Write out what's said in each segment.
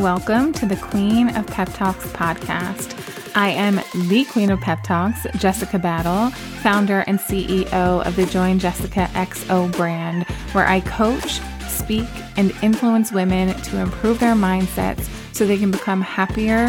Welcome to the Queen of Pep Talks podcast. I am the Queen of Pep Talks, Jessica Battle, founder and CEO of the Join Jessica XO brand, where I coach, speak, and influence women to improve their mindsets so they can become happier,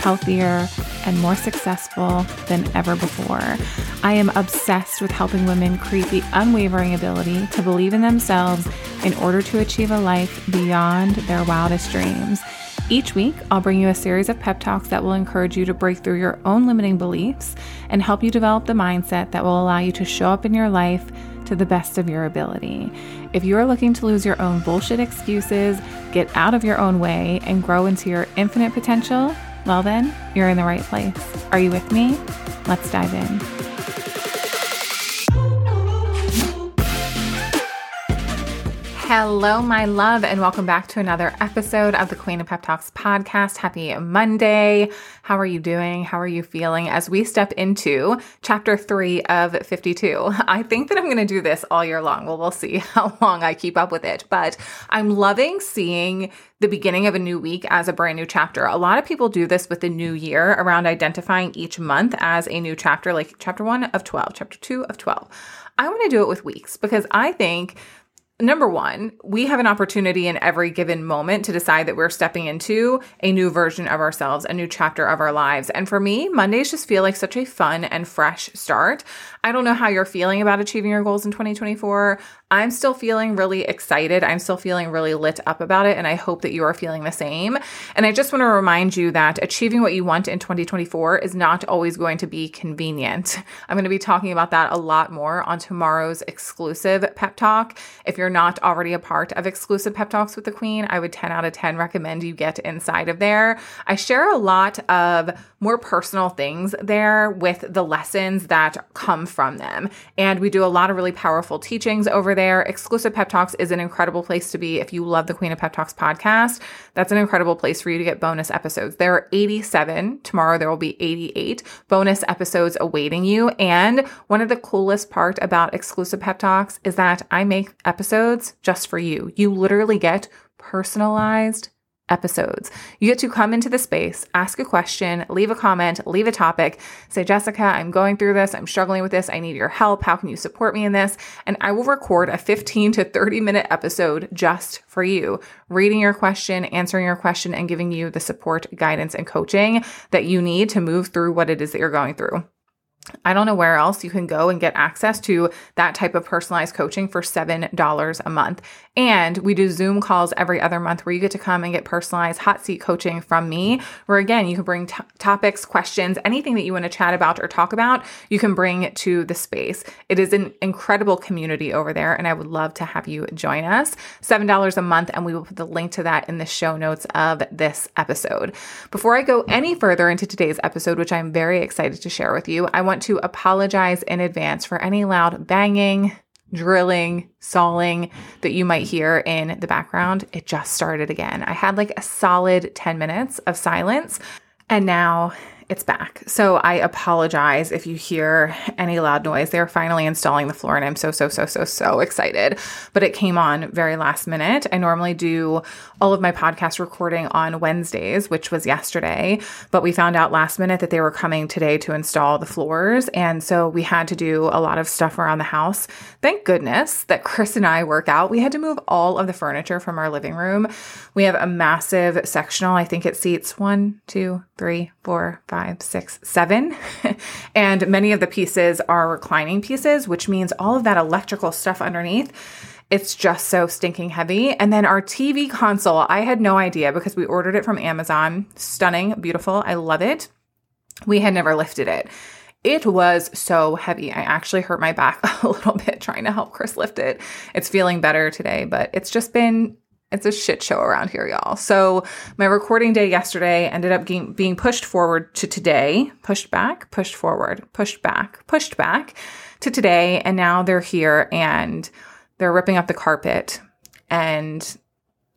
healthier, and more successful than ever before. I am obsessed with helping women create the unwavering ability to believe in themselves in order to achieve a life beyond their wildest dreams. Each week, I'll bring you a series of pep talks that will encourage you to break through your own limiting beliefs and help you develop the mindset that will allow you to show up in your life to the best of your ability. If you are looking to lose your own bullshit excuses, get out of your own way, and grow into your infinite potential, well, then, you're in the right place. Are you with me? Let's dive in. Hello, my love, and welcome back to another episode of the Queen of Pep Talks podcast. Happy Monday. How are you doing? How are you feeling as we step into chapter three of 52? I think that I'm going to do this all year long. Well, we'll see how long I keep up with it, but I'm loving seeing the beginning of a new week as a brand new chapter. A lot of people do this with the new year around identifying each month as a new chapter, like chapter one of 12, chapter two of 12. I want to do it with weeks because I think Number one, we have an opportunity in every given moment to decide that we're stepping into a new version of ourselves, a new chapter of our lives. And for me, Mondays just feel like such a fun and fresh start. I don't know how you're feeling about achieving your goals in 2024. I'm still feeling really excited. I'm still feeling really lit up about it. And I hope that you are feeling the same. And I just want to remind you that achieving what you want in 2024 is not always going to be convenient. I'm going to be talking about that a lot more on tomorrow's exclusive pep talk. If you're not already a part of exclusive pep talks with the Queen, I would 10 out of 10 recommend you get inside of there. I share a lot of more personal things there with the lessons that come from them. And we do a lot of really powerful teachings over there. Exclusive Pep Talks is an incredible place to be if you love the Queen of Pep Talks podcast. That's an incredible place for you to get bonus episodes. There are 87. Tomorrow there will be 88 bonus episodes awaiting you. And one of the coolest part about exclusive Pep Talks is that I make episodes just for you. You literally get personalized episodes. You get to come into the space, ask a question, leave a comment, leave a topic, say, Jessica, I'm going through this. I'm struggling with this. I need your help. How can you support me in this? And I will record a 15 to 30 minute episode just for you, reading your question, answering your question, and giving you the support, guidance, and coaching that you need to move through what it is that you're going through. I don't know where else you can go and get access to that type of personalized coaching for $7 a month. And we do Zoom calls every other month where you get to come and get personalized hot seat coaching from me, where again, you can bring t- topics, questions, anything that you want to chat about or talk about, you can bring to the space. It is an incredible community over there, and I would love to have you join us. $7 a month, and we will put the link to that in the show notes of this episode. Before I go any further into today's episode, which I'm very excited to share with you, I want to apologize in advance for any loud banging, drilling, sawing that you might hear in the background. It just started again. I had like a solid 10 minutes of silence, and now it's back. So I apologize if you hear any loud noise. They're finally installing the floor and I'm so, so, so, so, so excited. But it came on very last minute. I normally do all of my podcast recording on Wednesdays, which was yesterday, but we found out last minute that they were coming today to install the floors. And so we had to do a lot of stuff around the house. Thank goodness that Chris and I work out. We had to move all of the furniture from our living room. We have a massive sectional. I think it seats one, two, three, four, five, six, seven. and many of the pieces are reclining pieces, which means all of that electrical stuff underneath. It's just so stinking heavy. And then our TV console, I had no idea because we ordered it from Amazon. Stunning, beautiful. I love it. We had never lifted it. It was so heavy. I actually hurt my back a little bit trying to help Chris lift it. It's feeling better today, but it's just been it's a shit show around here, y'all. So my recording day yesterday ended up being, being pushed forward to today, pushed back, pushed forward, pushed back, pushed back to today. And now they're here and they're ripping up the carpet. And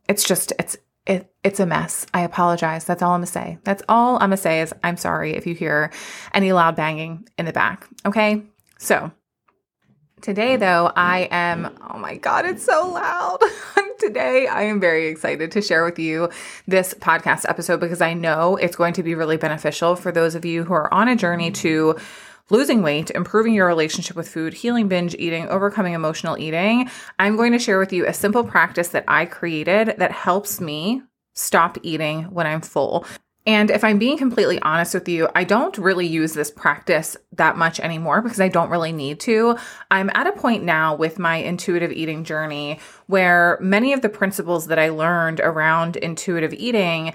it's just, it's, it, it's a mess. I apologize. That's all I'm gonna say. That's all I'm gonna say is I'm sorry if you hear any loud banging in the back. Okay. So Today, though, I am, oh my God, it's so loud. Today I am very excited to share with you this podcast episode because I know it's going to be really beneficial for those of you who are on a journey to losing weight, improving your relationship with food, healing binge eating, overcoming emotional eating. I'm going to share with you a simple practice that I created that helps me stop eating when I'm full. And if I'm being completely honest with you, I don't really use this practice that much anymore because I don't really need to. I'm at a point now with my intuitive eating journey where many of the principles that I learned around intuitive eating,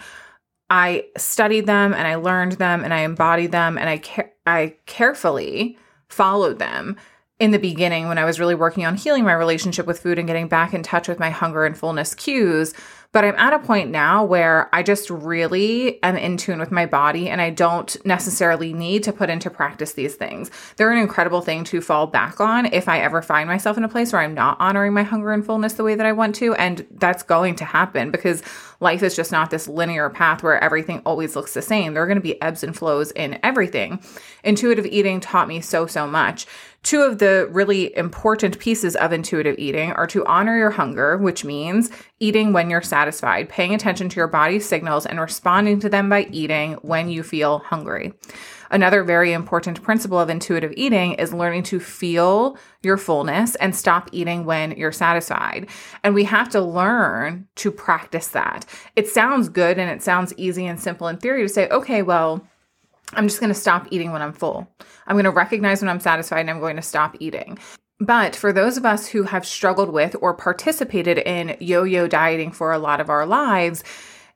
I studied them and I learned them and I embodied them and I I carefully followed them in the beginning when I was really working on healing my relationship with food and getting back in touch with my hunger and fullness cues. But I'm at a point now where I just really am in tune with my body and I don't necessarily need to put into practice these things. They're an incredible thing to fall back on if I ever find myself in a place where I'm not honoring my hunger and fullness the way that I want to. And that's going to happen because life is just not this linear path where everything always looks the same. There are going to be ebbs and flows in everything. Intuitive eating taught me so, so much. Two of the really important pieces of intuitive eating are to honor your hunger, which means eating when you're satisfied, paying attention to your body's signals, and responding to them by eating when you feel hungry. Another very important principle of intuitive eating is learning to feel your fullness and stop eating when you're satisfied. And we have to learn to practice that. It sounds good and it sounds easy and simple in theory to say, okay, well, I'm just going to stop eating when I'm full. I'm going to recognize when I'm satisfied and I'm going to stop eating. But for those of us who have struggled with or participated in yo yo dieting for a lot of our lives,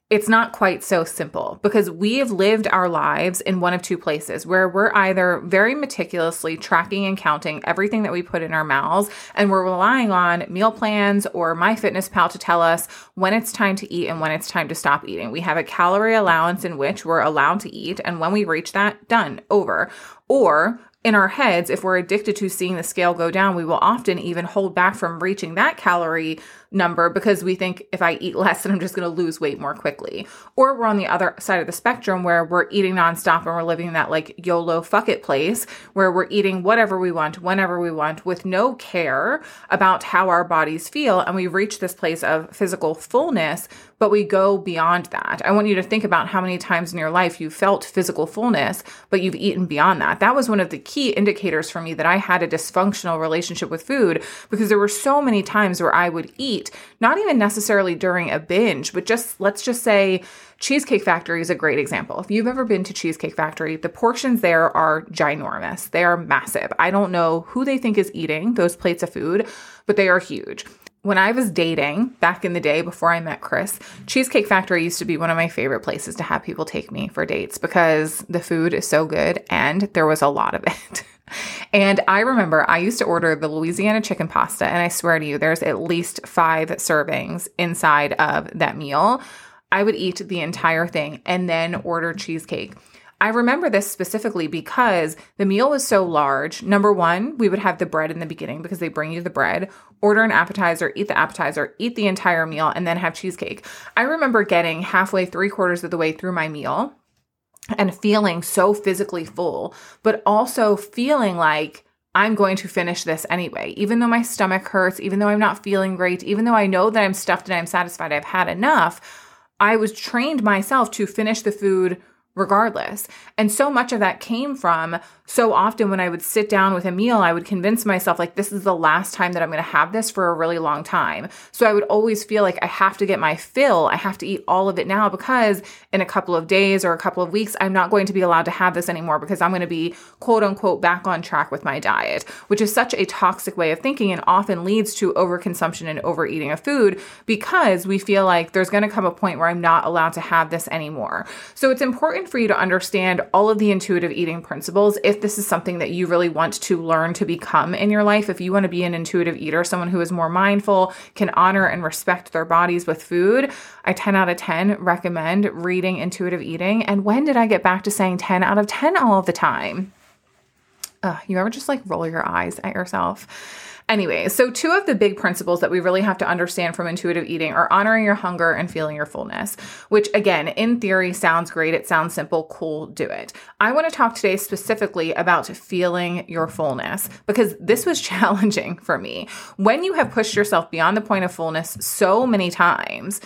it's not quite so simple because we have lived our lives in one of two places where we're either very meticulously tracking and counting everything that we put in our mouths and we're relying on meal plans or MyFitnessPal to tell us when it's time to eat and when it's time to stop eating. We have a calorie allowance in which we're allowed to eat and when we reach that, done, over. Or in our heads, if we're addicted to seeing the scale go down, we will often even hold back from reaching that calorie number because we think if I eat less, then I'm just going to lose weight more quickly. Or we're on the other side of the spectrum where we're eating nonstop and we're living in that like YOLO fuck it place where we're eating whatever we want, whenever we want, with no care about how our bodies feel. And we reach this place of physical fullness but we go beyond that. I want you to think about how many times in your life you felt physical fullness, but you've eaten beyond that. That was one of the key indicators for me that I had a dysfunctional relationship with food because there were so many times where I would eat, not even necessarily during a binge, but just let's just say, Cheesecake Factory is a great example. If you've ever been to Cheesecake Factory, the portions there are ginormous. They are massive. I don't know who they think is eating those plates of food, but they are huge when I was dating back in the day before I met Chris, Cheesecake Factory used to be one of my favorite places to have people take me for dates because the food is so good and there was a lot of it. and I remember I used to order the Louisiana chicken pasta, and I swear to you, there's at least five servings inside of that meal. I would eat the entire thing and then order cheesecake. I remember this specifically because the meal was so large. Number one, we would have the bread in the beginning because they bring you the bread, order an appetizer, eat the appetizer, eat the entire meal, and then have cheesecake. I remember getting halfway, three quarters of the way through my meal and feeling so physically full, but also feeling like, I'm going to finish this anyway. Even though my stomach hurts, even though I'm not feeling great, even though I know that I'm stuffed and I'm satisfied, I've had enough, I was trained myself to finish the food regardless. And so much of that came from so often when I would sit down with a meal, I would convince myself, like, this is the last time that I'm going to have this for a really long time. So I would always feel like I have to get my fill. I have to eat all of it now because in a couple of days or a couple of weeks, I'm not going to be allowed to have this anymore because I'm going to be quote unquote back on track with my diet, which is such a toxic way of thinking and often leads to overconsumption and overeating of food because we feel like there's going to come a point where I'm not allowed to have this anymore. So it's important for you to understand all of the intuitive eating principles if if this is something that you really want to learn to become in your life, if you want to be an intuitive eater, someone who is more mindful, can honor and respect their bodies with food, I 10 out of 10 recommend reading Intuitive Eating. And when did I get back to saying 10 out of 10 all of the time? Ugh, you ever just like roll your eyes at yourself? Anyway, so two of the big principles that we really have to understand from intuitive eating are honoring your hunger and feeling your fullness, which again, in theory sounds great. It sounds simple, cool, do it. I want to talk today specifically about feeling your fullness because this was challenging for me. When you have pushed yourself beyond the point of fullness so many times,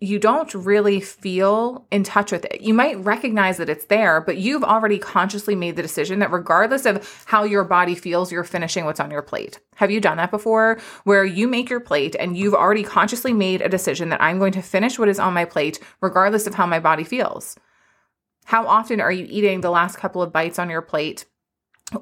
you don't really feel in touch with it. You might recognize that it's there, but you've already consciously made the decision that regardless of how your body feels, you're finishing what's on your plate. Have you done that before? Where you make your plate and you've already consciously made a decision that I'm going to finish what is on my plate, regardless of how my body feels. How often are you eating the last couple of bites on your plate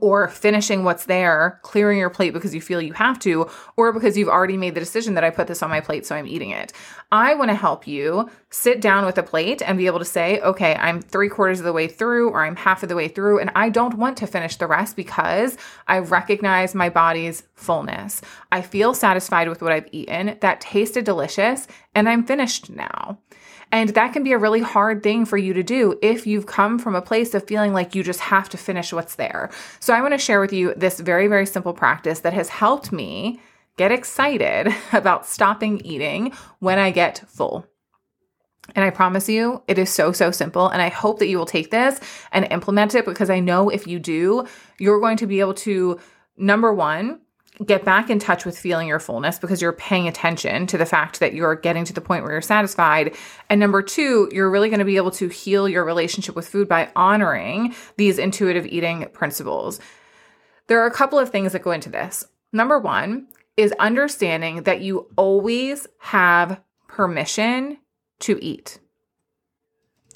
or finishing what's there, clearing your plate because you feel you have to, or because you've already made the decision that I put this on my plate, so I'm eating it. I want to help you sit down with a plate and be able to say, okay, I'm three quarters of the way through, or I'm half of the way through, and I don't want to finish the rest because I recognize my body's fullness. I feel satisfied with what I've eaten. That tasted delicious, and I'm finished now. And that can be a really hard thing for you to do if you've come from a place of feeling like you just have to finish what's there. So, I want to share with you this very, very simple practice that has helped me get excited about stopping eating when I get full. And I promise you, it is so, so simple. And I hope that you will take this and implement it because I know if you do, you're going to be able to, number one, get back in touch with feeling your fullness because you're paying attention to the fact that you're getting to the point where you're satisfied. And number two, you're really going to be able to heal your relationship with food by honoring these intuitive eating principles. There are a couple of things that go into this. Number one is understanding that you always have permission to eat.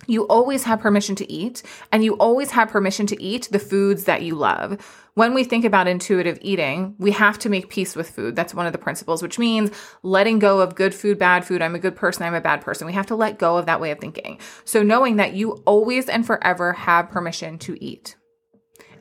You always have permission to eat, and you always have permission to eat the foods that you love when we think about intuitive eating, we have to make peace with food. That's one of the principles, which means letting go of good food, bad food. I'm a good person, I'm a bad person. We have to let go of that way of thinking. So, knowing that you always and forever have permission to eat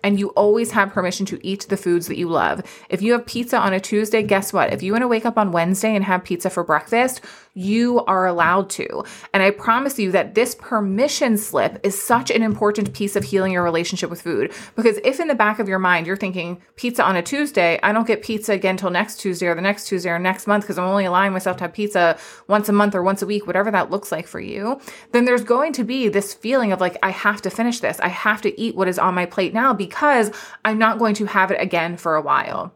and you always have permission to eat the foods that you love. If you have pizza on a Tuesday, guess what? If you want to wake up on Wednesday and have pizza for breakfast, you are allowed to. And I promise you that this permission slip is such an important piece of healing your relationship with food. Because if in the back of your mind you're thinking pizza on a Tuesday, I don't get pizza again till next Tuesday or the next Tuesday or next month because I'm only allowing myself to have pizza once a month or once a week, whatever that looks like for you, then there's going to be this feeling of like, I have to finish this. I have to eat what is on my plate now because I'm not going to have it again for a while.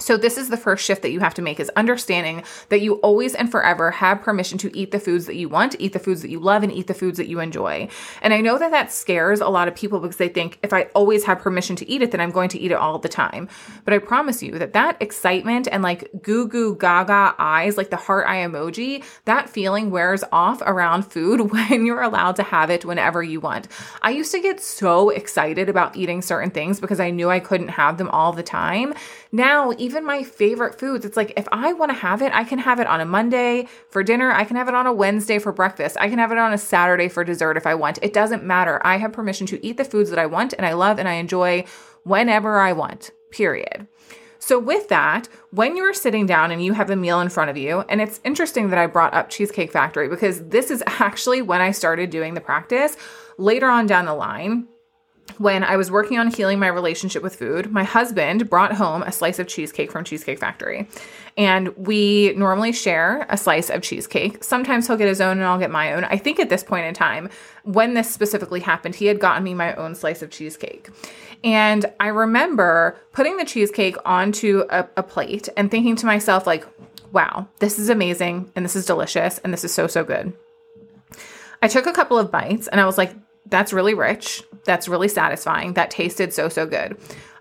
So this is the first shift that you have to make is understanding that you always and forever have permission to eat the foods that you want, eat the foods that you love and eat the foods that you enjoy. And I know that that scares a lot of people because they think if I always have permission to eat it then I'm going to eat it all the time. But I promise you that that excitement and like goo goo gaga eyes, like the heart eye emoji, that feeling wears off around food when you're allowed to have it whenever you want. I used to get so excited about eating certain things because I knew I couldn't have them all the time. Now, even my favorite foods, it's like if I want to have it, I can have it on a Monday for dinner. I can have it on a Wednesday for breakfast. I can have it on a Saturday for dessert if I want. It doesn't matter. I have permission to eat the foods that I want and I love and I enjoy whenever I want, period. So, with that, when you're sitting down and you have a meal in front of you, and it's interesting that I brought up Cheesecake Factory because this is actually when I started doing the practice. Later on down the line, when I was working on healing my relationship with food, my husband brought home a slice of cheesecake from Cheesecake Factory. And we normally share a slice of cheesecake. Sometimes he'll get his own and I'll get my own. I think at this point in time, when this specifically happened, he had gotten me my own slice of cheesecake. And I remember putting the cheesecake onto a, a plate and thinking to myself, like, wow, this is amazing and this is delicious and this is so, so good. I took a couple of bites and I was like, that's really rich. That's really satisfying. That tasted so, so good.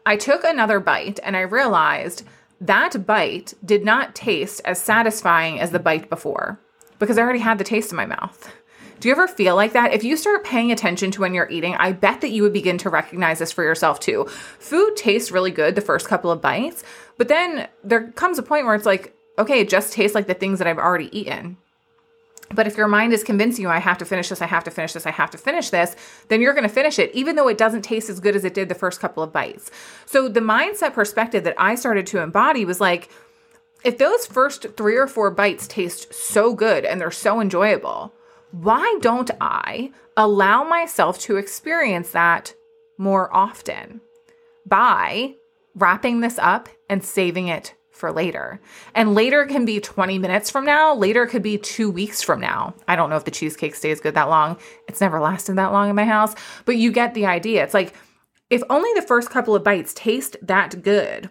I took another bite and I realized that bite did not taste as satisfying as the bite before because I already had the taste in my mouth. Do you ever feel like that? If you start paying attention to when you're eating, I bet that you would begin to recognize this for yourself too. Food tastes really good the first couple of bites, but then there comes a point where it's like, okay, it just tastes like the things that I've already eaten. But if your mind is convincing you, I have to finish this, I have to finish this, I have to finish this, then you're going to finish it, even though it doesn't taste as good as it did the first couple of bites. So the mindset perspective that I started to embody was like, if those first three or four bites taste so good and they're so enjoyable, why don't I allow myself to experience that more often by wrapping this up and saving it for later. And later can be 20 minutes from now. Later could be two weeks from now. I don't know if the cheesecake stays good that long. It's never lasted that long in my house, but you get the idea. It's like, if only the first couple of bites taste that good,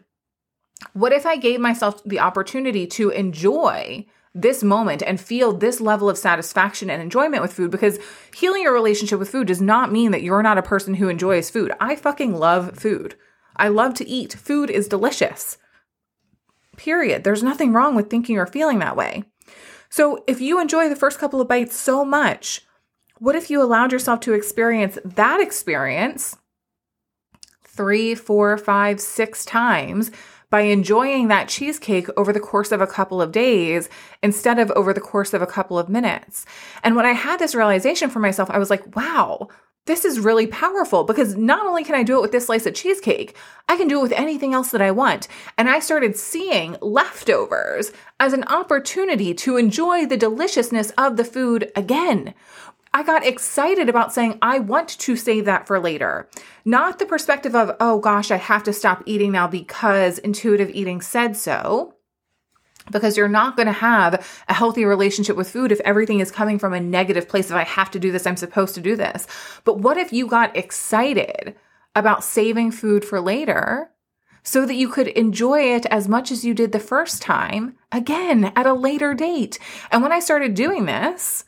what if I gave myself the opportunity to enjoy this moment and feel this level of satisfaction and enjoyment with food because healing your relationship with food does not mean that you're not a person who enjoys food. I fucking love food. I love to eat. Food is delicious. Period. There's nothing wrong with thinking or feeling that way. So, if you enjoy the first couple of bites so much, what if you allowed yourself to experience that experience three, four, five, six times by enjoying that cheesecake over the course of a couple of days instead of over the course of a couple of minutes? And when I had this realization for myself, I was like, wow, this is really powerful because not only can I do it with this slice of cheesecake, I can do it with anything else that I want. And I started seeing leftovers as an opportunity to enjoy the deliciousness of the food again. I got excited about saying, I want to save that for later. Not the perspective of, oh gosh, I have to stop eating now because intuitive eating said so because you're not going to have a healthy relationship with food if everything is coming from a negative place If I have to do this, I'm supposed to do this. But what if you got excited about saving food for later so that you could enjoy it as much as you did the first time again at a later date? And when I started doing this,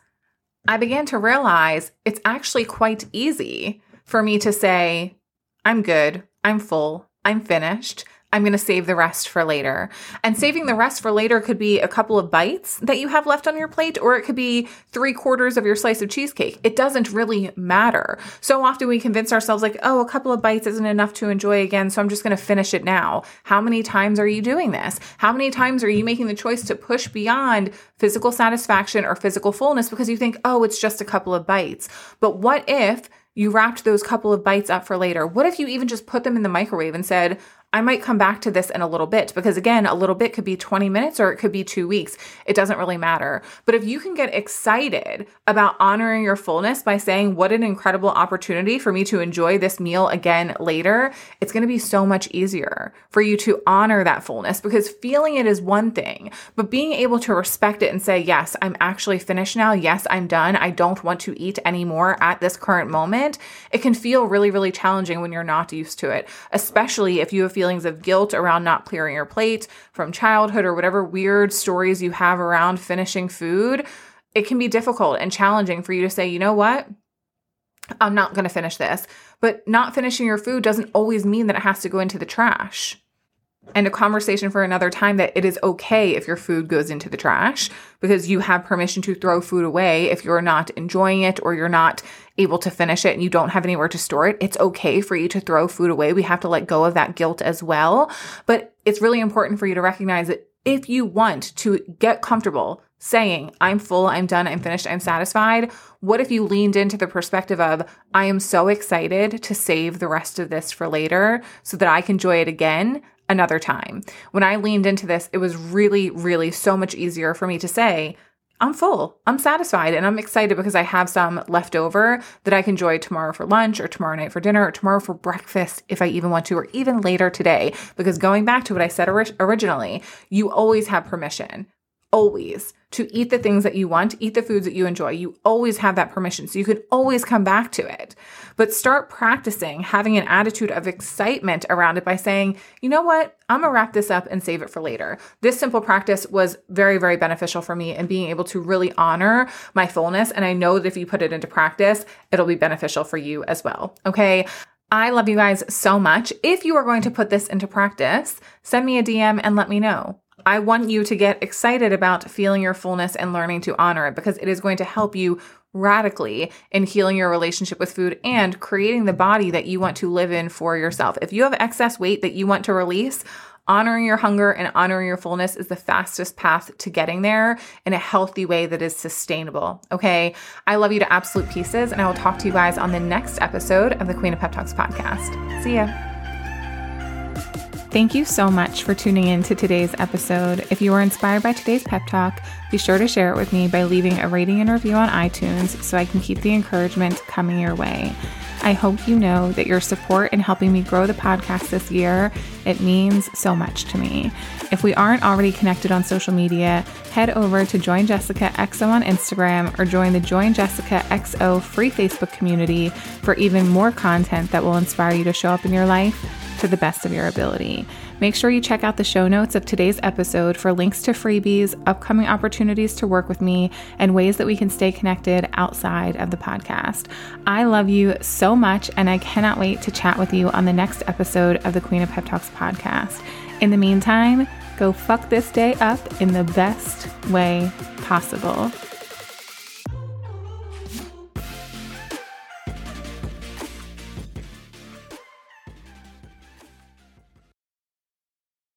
I began to realize it's actually quite easy for me to say, I'm good, I'm full, I'm finished. I'm going to save the rest for later. And saving the rest for later could be a couple of bites that you have left on your plate, or it could be three quarters of your slice of cheesecake. It doesn't really matter. So often we convince ourselves, like, oh, a couple of bites isn't enough to enjoy again, so I'm just going to finish it now. How many times are you doing this? How many times are you making the choice to push beyond physical satisfaction or physical fullness because you think, oh, it's just a couple of bites? But what if you wrapped those couple of bites up for later? What if you even just put them in the microwave and said, I might come back to this in a little bit because, again, a little bit could be 20 minutes or it could be two weeks. It doesn't really matter. But if you can get excited about honoring your fullness by saying, What an incredible opportunity for me to enjoy this meal again later, it's going to be so much easier for you to honor that fullness because feeling it is one thing, but being able to respect it and say, Yes, I'm actually finished now. Yes, I'm done. I don't want to eat anymore at this current moment. It can feel really, really challenging when you're not used to it, especially if you have feelings of guilt around not clearing your plate from childhood or whatever weird stories you have around finishing food, it can be difficult and challenging for you to say, you know what? I'm not going to finish this. But not finishing your food doesn't always mean that it has to go into the trash and a conversation for another time that it is okay if your food goes into the trash because you have permission to throw food away if you're not enjoying it or you're not able to finish it and you don't have anywhere to store it. It's okay for you to throw food away. We have to let go of that guilt as well. But it's really important for you to recognize that if you want to get comfortable saying, I'm full, I'm done, I'm finished, I'm satisfied, what if you leaned into the perspective of, I am so excited to save the rest of this for later so that I can enjoy it again another time. When I leaned into this, it was really, really so much easier for me to say, I'm full, I'm satisfied, and I'm excited because I have some left over that I can enjoy tomorrow for lunch or tomorrow night for dinner or tomorrow for breakfast if I even want to, or even later today. Because going back to what I said originally, you always have permission always to eat the things that you want, eat the foods that you enjoy. You always have that permission. So you can always come back to it. But start practicing having an attitude of excitement around it by saying, you know what? I'm to wrap this up and save it for later. This simple practice was very, very beneficial for me in being able to really honor my fullness. And I know that if you put it into practice, it'll be beneficial for you as well. Okay. I love you guys so much. If you are going to put this into practice, send me a DM and let me know. I want you to get excited about feeling your fullness and learning to honor it because it is going to help you radically in healing your relationship with food and creating the body that you want to live in for yourself. If you have excess weight that you want to release, honoring your hunger and honoring your fullness is the fastest path to getting there in a healthy way that is sustainable. Okay. I love you to absolute pieces, and I will talk to you guys on the next episode of the Queen of Pep Talks podcast. See ya. Thank you so much for tuning in to today's episode. If you were inspired by today's pep talk, be sure to share it with me by leaving a rating and review on iTunes so I can keep the encouragement coming your way. I hope you know that your support in helping me grow the podcast this year, it means so much to me. If we aren't already connected on social media, head over to Join Jessica XO on Instagram or join the Join Jessica XO free Facebook community for even more content that will inspire you to show up in your life to the best of your ability. Make sure you check out the show notes of today's episode for links to freebies, upcoming opportunities to work with me, and ways that we can stay connected outside of the podcast. I love you so much, and I cannot wait to chat with you on the next episode of the Queen of Pep Talks podcast. In the meantime, go fuck this day up in the best way possible.